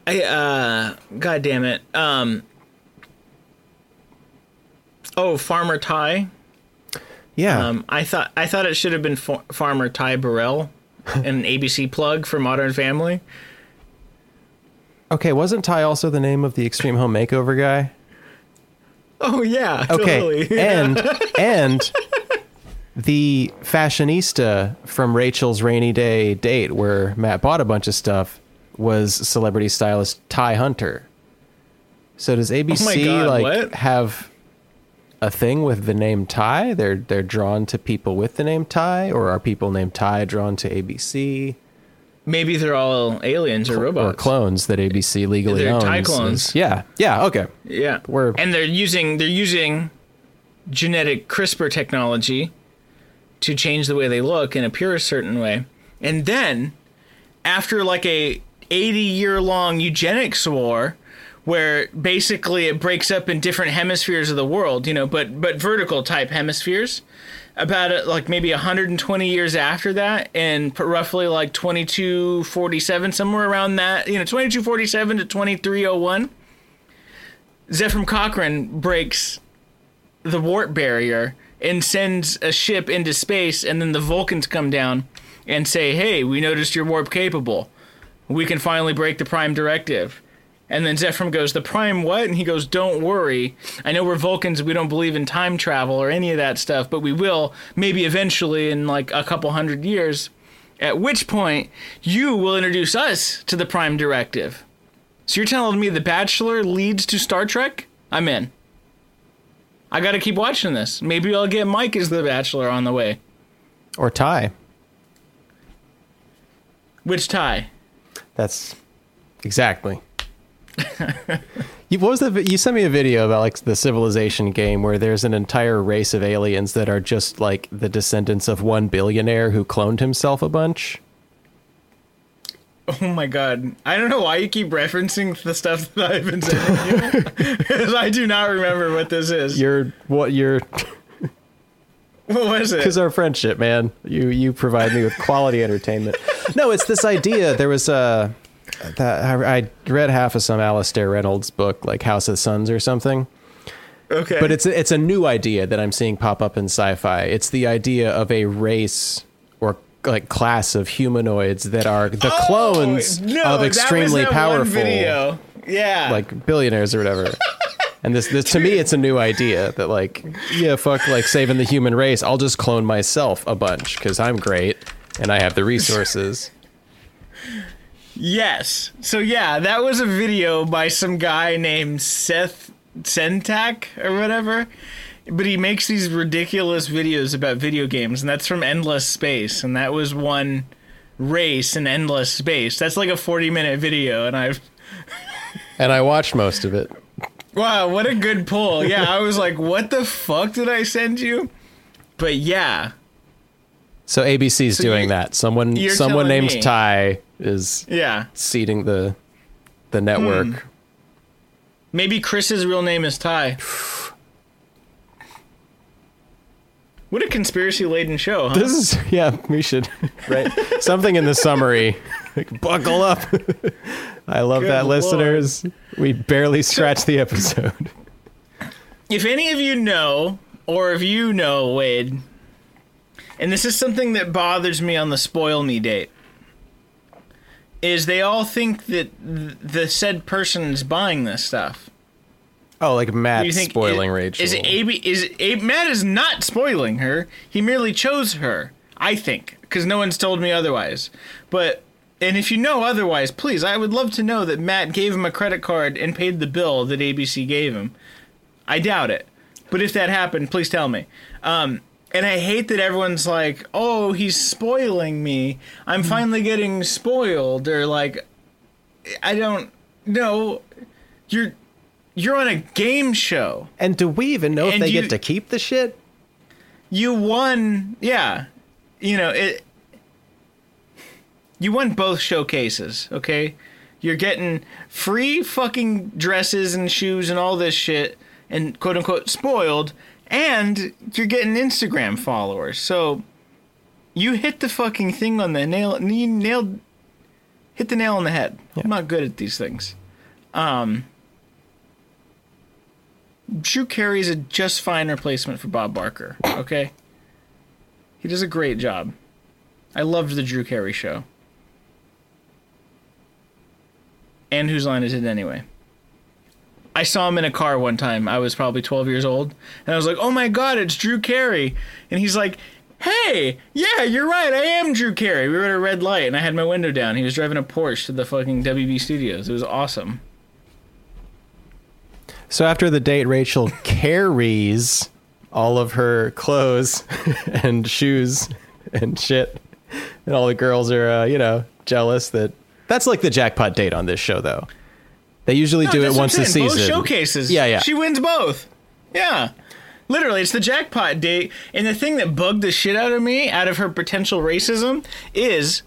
I uh god damn it. Um Oh, Farmer Ty. Yeah Um I thought I thought it should have been Fa- Farmer Ty Burrell, an ABC plug for Modern Family. okay wasn't ty also the name of the extreme home makeover guy Oh yeah, Okay, totally. and and the fashionista from Rachael's rainy day date, where Matt bought a bunch of stuff, was celebrity stylist Ty Hunter. So does ABC God, like what? have a thing with the name Ty? They're they're drawn to people with the name Ty, or are people named Ty drawn to ABC Maybe they're all aliens or robots or clones that ABC legally They're owns? Ty clones. Yeah, yeah, okay. Yeah. We're- and they're using they're using genetic CRISPR technology to change the way they look and appear a certain way. And then after like a 80 year long eugenics war where basically it breaks up in different hemispheres of the world, you know, but but vertical type hemispheres. About uh, like maybe 120 years after that, and roughly like 2247, somewhere around that, you know, 2247 to 2301, Zefram Cochrane breaks the warp barrier and sends a ship into space, and then the Vulcans come down and say, "Hey, we noticed you're warp capable. We can finally break the Prime Directive." And then Zefram goes, "The Prime what?" And he goes, "Don't worry. I know we're Vulcans. We don't believe in time travel or any of that stuff, but we will maybe eventually in like a couple hundred years. At which point, you will introduce us to the Prime Directive." So you're telling me The Bachelor leads to Star Trek? I'm in. I gotta keep watching this. Maybe I'll get Mike as The Bachelor on the way. Or Ty. Which Ty? That's exactly. you, what was the? You sent me a video about like the Civilization game where there's an entire race of aliens that are just like the descendants of one billionaire who cloned himself a bunch. Oh my god. I don't know why you keep referencing the stuff that I've been sending you. Because I do not remember what this is. You're what you're what was it? because our friendship, man. You you provide me with quality entertainment. No, it's this idea. There was a that I, I read half of some Alastair Reynolds book, like House of Suns or something. Okay. But it's it's a new idea that I'm seeing pop up in sci-fi. It's the idea of a race or like class of humanoids that are the clones Oh, no, of extremely powerful. Yeah. like billionaires or whatever. And this, this to me, it's a new idea that like, yeah, fuck, like saving the human race. I'll just clone myself a bunch because I'm great and I have the resources. Yes. So yeah, that was a video by some guy named Sseth Tzeentach or whatever. But he makes these ridiculous videos about video games, and that's from Endless Space, and that was one race in Endless Space. That's like a 40 minute video, and I've And I watched most of it. wow, what a good pull. Yeah, I was like, what the fuck did I send you? But yeah, So ABC's So doing that. Someone someone named me- Ty is yeah. seeding the the network. Hmm. Maybe Chris's real name is Ty. What a conspiracy laden show, huh? This is yeah, we should right something in the summary. Like, buckle up. I love Good that, Lord. listeners. We barely scratched the episode. if any of you know, or if you know, Wade, and this is something that bothers me on the spoil me date, is they all think that the said person is buying this stuff. Oh, like Matt spoiling is, Rachael. Is AB is A, Matt is not spoiling her. He merely chose her. I think because no one's told me otherwise. But and if you know otherwise, please, I would love to know that Matt gave him a credit card and paid the bill that ABC gave him. I doubt it, but if that happened, please tell me. Um, and I hate that everyone's like, "Oh, he's spoiling me. I'm mm-hmm. finally getting spoiled," or like, I don't know. You're you're on a game show. and do we even know if they you- get to keep the shit? you won yeah you know it you won both showcases okay you're getting free fucking dresses and shoes and all this shit and quote unquote spoiled and you're getting instagram followers so you hit the fucking thing on the nail you nailed hit the nail on the head i'm not good at these things um Drew Carey's a just fine replacement for Bob Barker. Okay, he does a great job. I loved the Drew Carey show. And whose line is it anyway? I saw him in a car one time. I was probably 12 years old, and I was like, "Oh my god, it's Drew Carey!" And he's like, hey, yeah, you're right. I am Drew Carey. We were at a red light and I had my window down. He was driving a Porsche to the fucking WB studios. It was awesome. So after the date, Rachael carries all of her clothes and shoes and shit, and all the girls are, uh, you know, jealous that that's like the jackpot date on this show, though. They usually No, do it once a season. Both showcases. Yeah, yeah. She wins both. Yeah. Literally, it's the jackpot date. And the thing that bugged the shit out of me, out of her potential racism, is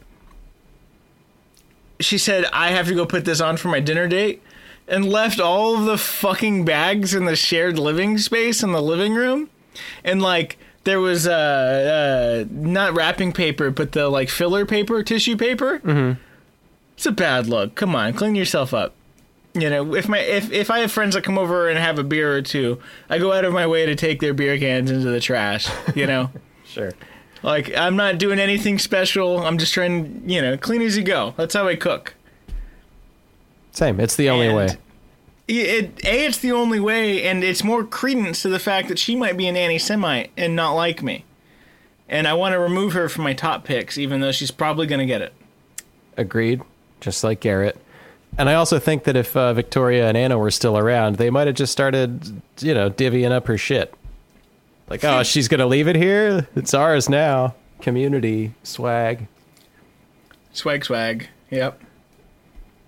she said, I have to go put this on for my dinner date, and left all of the fucking bags in the shared living space in the living room. And, like, there was uh, uh not wrapping paper, but the like filler paper, tissue paper. Mm-hmm. It's a bad look. Come on, clean yourself up. You know, if my if if I have friends that come over and have a beer or two, I go out of my way to take their beer cans into the trash. You know, Sure. like I'm not doing anything special. I'm just trying, you know, clean as you go. That's how I cook. Same. It's the only And way. It, a it's the only way, and it's more credence to the fact that she might be an anti-Semite and not like me. And I want to remove her from my top picks, even though she's probably going to get it. Agreed. Just like Garrett. And I also think that if uh, Victoria and Anna were still around, they might have just started, you know, divvying up her shit. Like, oh, she's going to leave it here? It's ours now. Community swag. Swag, swag. Yep.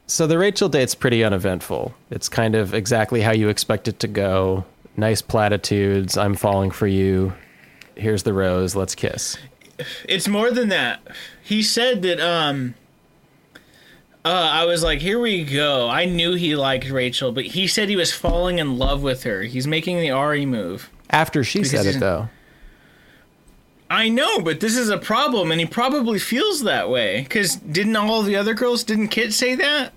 So the Rachael date's pretty uneventful. It's kind of exactly how you expect it to go. Nice platitudes. I'm falling for you. Here's the rose. Let's kiss. It's more than that. He said that um uh, I was like, here we go. I knew he liked Rachael, but he said he was falling in love with her. He's making the Arie move. After she said it, though. I know, but this is a problem, and he probably feels that way. Because didn't all the other girls, didn't Kit say that?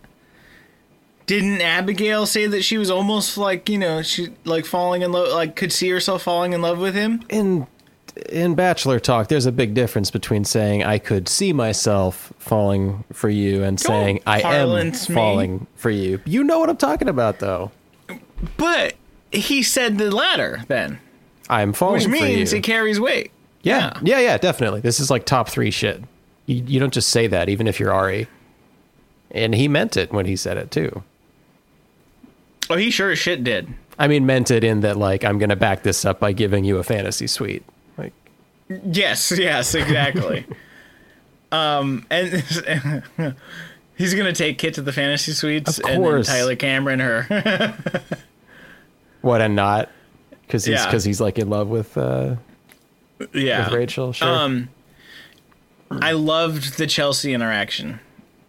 Didn't Abigail say that she was almost like, you know, she like falling in love, like could see herself falling in love with him? in in bachelor talk there's a big difference between saying i could see myself falling for you and saying i am me. falling for you. You know what i'm talking about though. But he said the latter then, i'm falling which means it carries weight. yeah. yeah yeah definitely. This is like top three shit. You, you don't just say that even if you're Arie. And he meant it when he said it too. Oh, he sure as shit did. i mean meant it in that like i'm gonna back this up by giving you a fantasy suite Yes, yes, exactly. um, and he's gonna take Kit to the fantasy suites, and then. Tyler Cameron her. what and not because he's Yeah. because he's like in love with uh yeah, with Rachael sure Um, I loved the Chelsea interaction,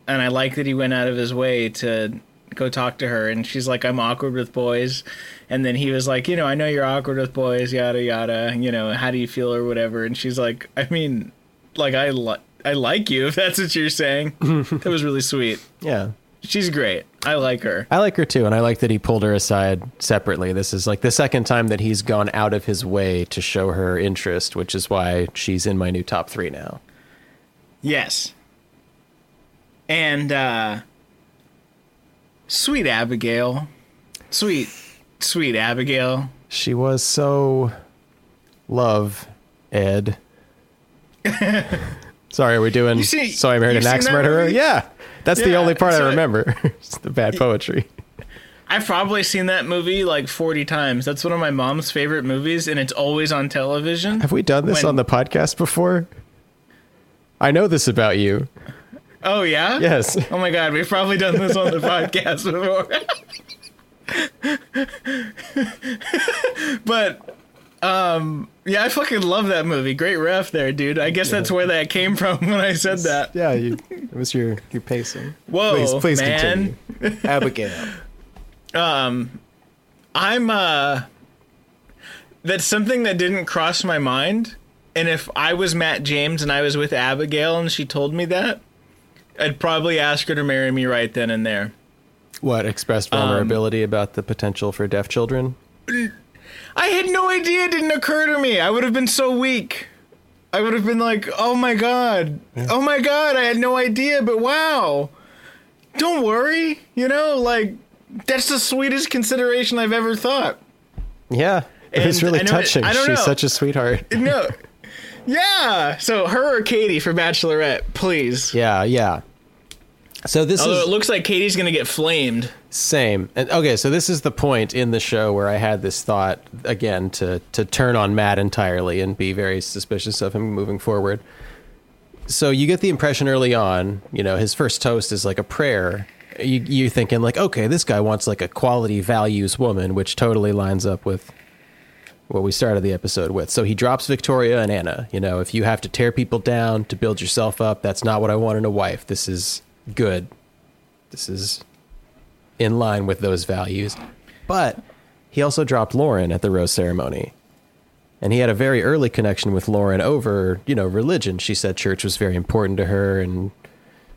and I like that he went out of his way to go talk to her. And she's like, "I'm awkward with boys," and then he was like, "You know, I know you're awkward with boys, yada yada. You know, how do you feel or whatever?" And she's like, "I mean, like I li- I like you if that's what you're saying." that was really sweet. yeah She's great. I like her. I like her too, and I like that he pulled her aside separately. This is like the second time that he's gone out of his way to show her interest, which is why she's in my new top three now. Yes. And uh sweet Abigail. Sweet sweet Abigail. She was so love Ed. Sorry, are we doing? See- so I married an Axe Murderer? movie? Yeah, that's the only part I remember. it's the bad poetry. I've probably seen that movie like 40 times. That's one of my mom's favorite movies and it's always on television. Have we done this When- on the podcast before? I know this about you. Oh yeah? Yes. Oh my god, we've probably done this on the podcast before. but um yeah, I fucking love that movie. Great ref there, dude. I guess that's where that came from when I said that. Yeah, you, it was your your pacing. Whoa, please, please man. continue. Abigail. Um, I'm uh, that's something that didn't cross my mind. And if I was Matt James and I was with Abigail and she told me that, I'd probably ask her to marry me right then and there. What expressed um, vulnerability about the potential for deaf children? I had no idea. It didn't occur to me. I would have been so weak. I would have been like, "Oh my god, oh my god!" I had no idea, but wow. Don't worry. You know, like that's the sweetest consideration I've ever thought. Yeah, it And really I know it- touching. I don't She's know. such a sweetheart. no Yeah. So her or Katie for Bachelorette, please. Yeah, yeah. So this Although is it looks like Katie's gonna get flamed. Same. And okay, so this is the point in the show where I had this thought again to to turn on Matt entirely and be very suspicious of him moving forward. So you get the impression early on, you know, his first toast is like a prayer. You you thinking like, okay, this guy wants like a quality values woman, which totally lines up with what we started the episode with. So he drops Victoria and Anna. You know, if you have to tear people down to build yourself up, that's not what I want in a wife. This is good. This is in line with those values. But he also dropped Lauren at the rose ceremony. And he had a very early connection with Lauren over, you know, religion. She said church was very important to her and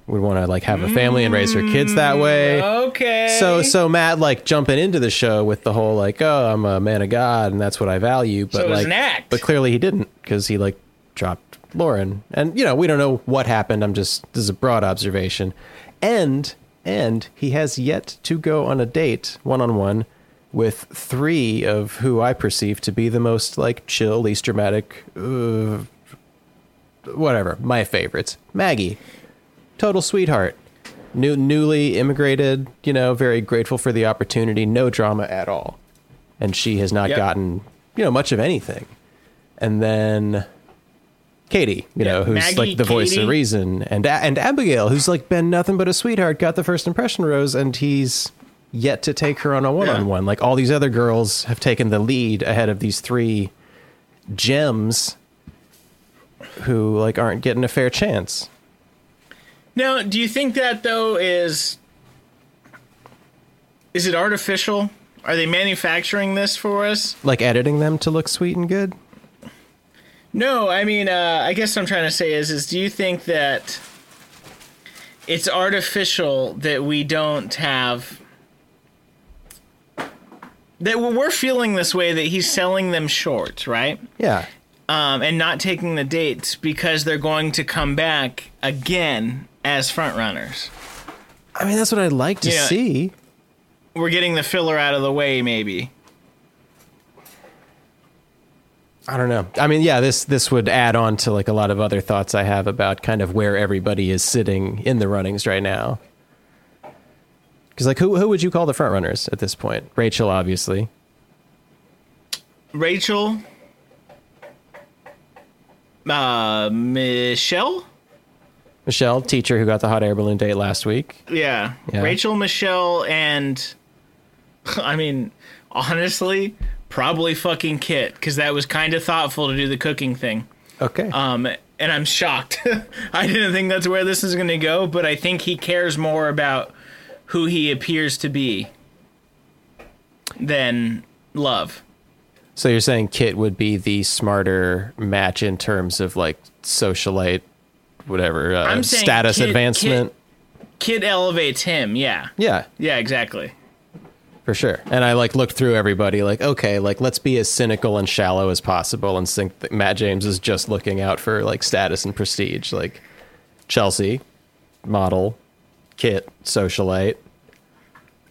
would want to like have a family and raise her kids that mm, way. Okay. So so Matt like jumping into the show with the whole like, oh, I'm a man of God and that's what I value. But So it was like an act. But clearly he didn't because he like dropped Lauren. And you know, we don't know what happened. I'm just this is a broad observation. And and he has yet to go on a date one on one with three of who I perceive to be the most like chill, least dramatic, uh, whatever, my favorites. Maggie, total sweetheart, new newly immigrated, you know, very grateful for the opportunity, no drama at all, and she has not Yep. gotten you know much of anything. And then Katie, you know, who's Maggie, like the voice of reason, and and Abigail, who's like been nothing but a sweetheart, got the first impression rose, and he's yet to take her on a one-on-one. Like all these other girls have taken the lead ahead of these three gems who like aren't getting a fair chance. Now, do you think that though is is it artificial? Are they manufacturing this for us? Like editing them to look sweet and good. No, I mean, uh, I guess what I'm trying to say is, is do you think that it's artificial that we don't have that we're feeling this way that he's selling them short, right? Yeah. Um, and not taking the dates because they're going to come back again as front runners. I mean, that's what I'd like to Yeah. see. We're getting the filler out of the way, maybe. I don't know. I mean, yeah, this this would add on to like a lot of other thoughts I have about kind of where everybody is sitting in the runnings right now. Because like, who who would you call the front runners at this point? Rachael, obviously. Rachael, uh, Michelle. Michelle, teacher who got the hot air balloon date last week. Yeah. Yeah. Rachael, Michelle, and I mean, honestly, probably fucking Kit because that was kind of thoughtful to do the cooking thing. Okay. Um, and I'm shocked. I didn't think that's where this is going to go, but I think he cares more about who he appears to be than love. so you're saying Kit would be the smarter match in terms of like socialite, whatever uh, I'm status Kit- advancement. Kit elevates him. Yeah. Yeah, Yeah, exactly. For sure. And I like looked through everybody, like, okay, like let's be as cynical and shallow as possible, and think that Matt James is just looking out for like status and prestige, like Chelsea, model, Kit, socialite.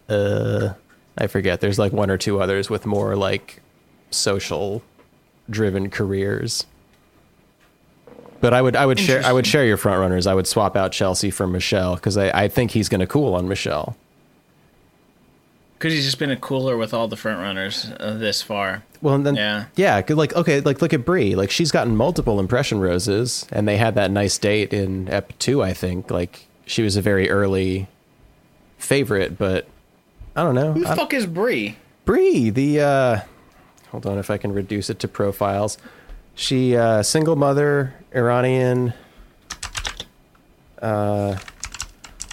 Uh, I forget. There's like one or two others with more like social driven careers. But I would I would share I would share your front runners. I would swap out Chelsea for Michelle because I, I think he's gonna cool on Michelle. Because he's just been a cooler with all the front runners uh, this far. Well, and then Yeah. yeah, 'cause, like okay, like look at Bri. Like she's gotten multiple impression roses, and they had that nice date in Ep two. I think like she was a very early favorite, but I don't know. Who the fuck is Bri? Bri, the uh, hold on if I can reduce it to profiles. She uh, single mother, Iranian.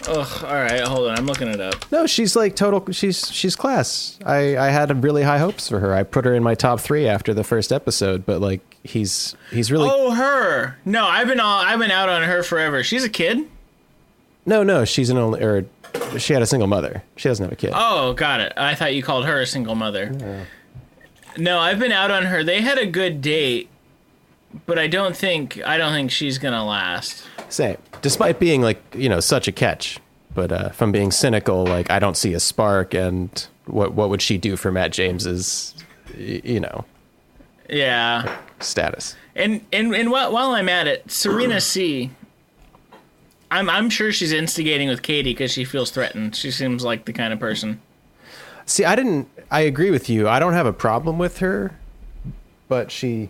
Ugh, all right, hold on. I'm looking it up. No, she's like total. She's she's class. I I had really high hopes for her. I put her in my top three after the first episode, but like he's he's really Oh, her. No, I've been all, I've been out on her forever. She's a kid. No, no, she's an only, or she had a single mother. She doesn't have a kid. Oh, got it. I thought you called her a single mother. No, I've been out on her. They had a good date, but I don't think I don't think she's gonna last. Same. Despite being like you know such a catch, but uh, from being cynical, like I don't see a spark. And what what would she do for Matt James's, you know? Yeah. status. And and and while, while I'm at it, Serena C. I'm I'm sure she's instigating with Katie because she feels threatened. She seems like the kind of person. See, I didn't. I agree with you. I don't have a problem with her, but she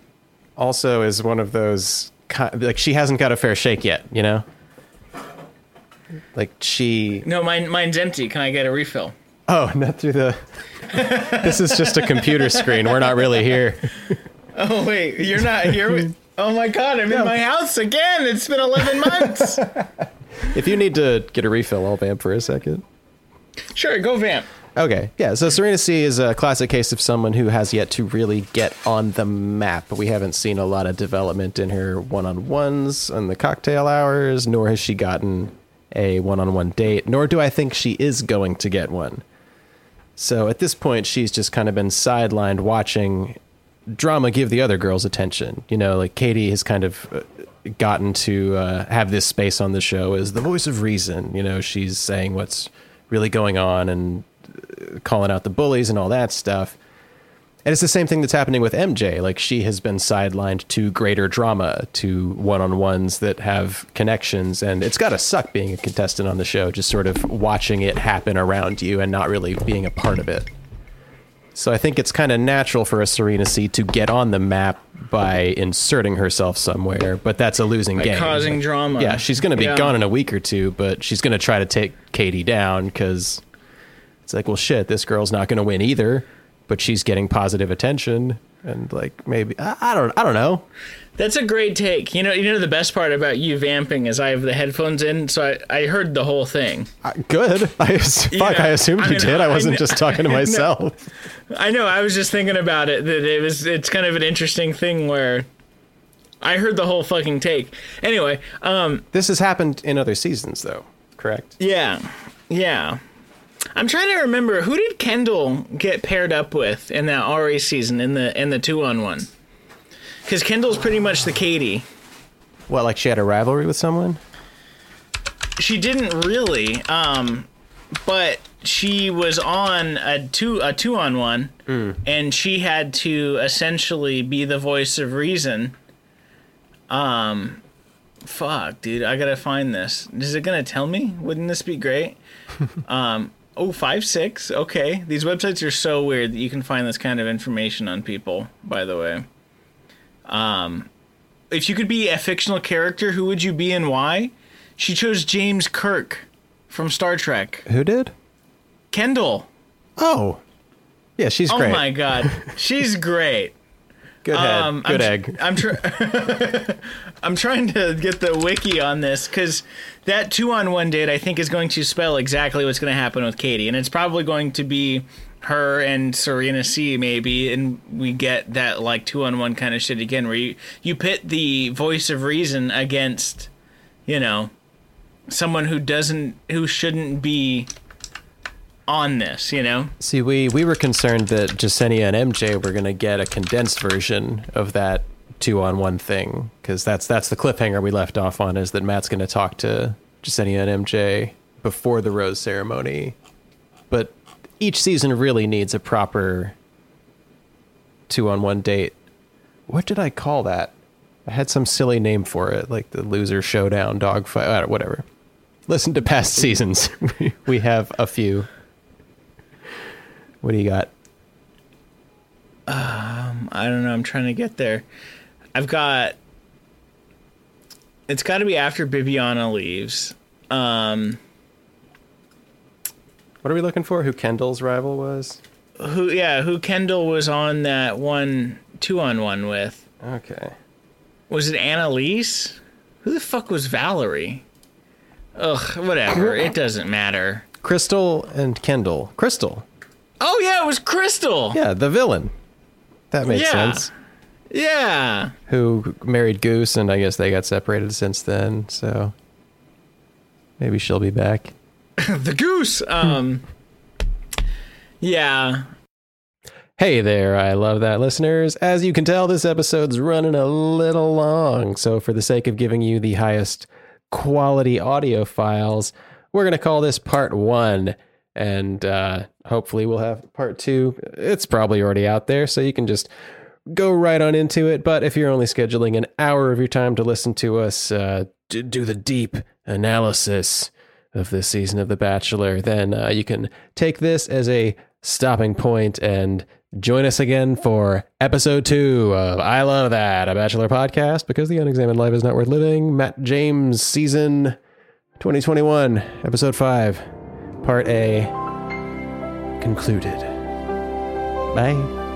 also is one of those like she hasn't got a fair shake yet. You know, like she. No, mine mine's empty. Can I get a refill? Oh, not through the. this is just a computer screen. We're not really here. Oh wait, you're not here. with- Oh my god, I'm in my house again. It's been 11 months. If you need to get a refill, I'll vamp for a second. Sure, go vamp. Okay, yeah. So Serena C is a classic case of someone who has yet to really get on the map. We haven't seen a lot of development in her one-on-ones and the cocktail hours, nor has she gotten a one-on-one date. Nor do I think she is going to get one. So at this point, she's just kind of been sidelined watching drama give the other girls attention. You know, like Katie has kind of uh, gotten to uh, have this space on the show as the voice of reason. You know, she's saying what's really going on and uh, calling out the bullies and all that stuff. And it's the same thing that's happening with MJ. Like she has been sidelined to greater drama, to one-on-ones that have connections, and it's got to suck being a contestant on the show, just sort of watching it happen around you and not really being a part of it. So I think it's kind of natural for a Serena C to get on the map by inserting herself somewhere, but that's a losing game. causing Like, drama. Yeah, she's going to be Yeah. gone in a week or two, but she's going to try to take Katie down because it's like, well, shit, this girl's not going to win either, but she's getting positive attention, and like maybe I, I don't, I don't know. That's a great take. You know, you know the best part about you vamping is I have the headphones in, so I, I heard the whole thing. I, good. I fuck. Yeah, I assumed I you mean, did. I I wasn't kn- just talking to myself. I know. I was just thinking about it. That it was. It's kind of an interesting thing where I heard the whole fucking take. Anyway, um, This has happened in other seasons, though. Correct. yeah, yeah. I'm trying to remember who did Kendall get paired up with in that Arie season in the in the two on one. Because Kendall's pretty much the Katie. What, like she had a rivalry with someone? She didn't really, um, but she was on a two a two on one, and she had to essentially be the voice of reason. Um, fuck, dude, I gotta find this. Is it gonna tell me? Wouldn't this be great? um, oh five six. Okay, these websites are so weird that you can find this kind of information on people. By the way, um, if you could be a fictional character, who would you be and why? She chose James Kirk from Star Trek. Who did? Kendall. Oh, yeah, she's Oh great. my god, she's great. Good head. Um, Good I'm, egg. I'm tr- I'm trying to get the wiki on this because that two on one date I think is going to spell exactly what's going to happen with Katie, and it's probably going to be her and Serena C maybe, and we get that like two on one kind of shit again, where you you pit the voice of reason against, you know, someone who doesn't who shouldn't be on this, you know. See, we we were concerned that Jessenia and MJ were going to get a condensed version of that two on one thing because that's that's the cliffhanger we left off on is that Matt's going to talk to Jessenia and MJ before the rose ceremony, but each season really needs a proper two on one date. What did I call that? I had some silly name for it, like the loser showdown, dogfight, uh, whatever. Listen to past seasons. we have a few. What do you got? Um, I don't know. I'm trying to get there. I've got. It's got to be after Bibiana leaves. Um, What are we looking for? Who Kendall's rival was? who? Yeah, who Kendall was on that one two on one with? Okay. Was it Annaliese? Who the fuck was Valerie? Ugh, whatever. It doesn't matter. Krystal and Kendall. Krystal. Oh yeah, it was Krystal. Yeah, the villain. That makes Yeah. sense. Yeah. Who married Goose, and I guess they got separated since then, so maybe she'll be back. the goose. Um. yeah. Hey there, I love that, listeners. As you can tell, this episode's running a little long. So, for the sake of giving you the highest quality audio files, we're going to call this part one. And uh, hopefully, we'll have part two. It's probably already out there, so you can just go right on into it. But if you're only scheduling an hour of your time to listen to us uh, do the deep analysis of this season of The Bachelor, then uh, you can take this as a stopping point and join us again for episode two of I Love That, a Bachelor podcast because the unexamined life is not worth living. Matt James, season 2021, episode five, part A, concluded. Bye.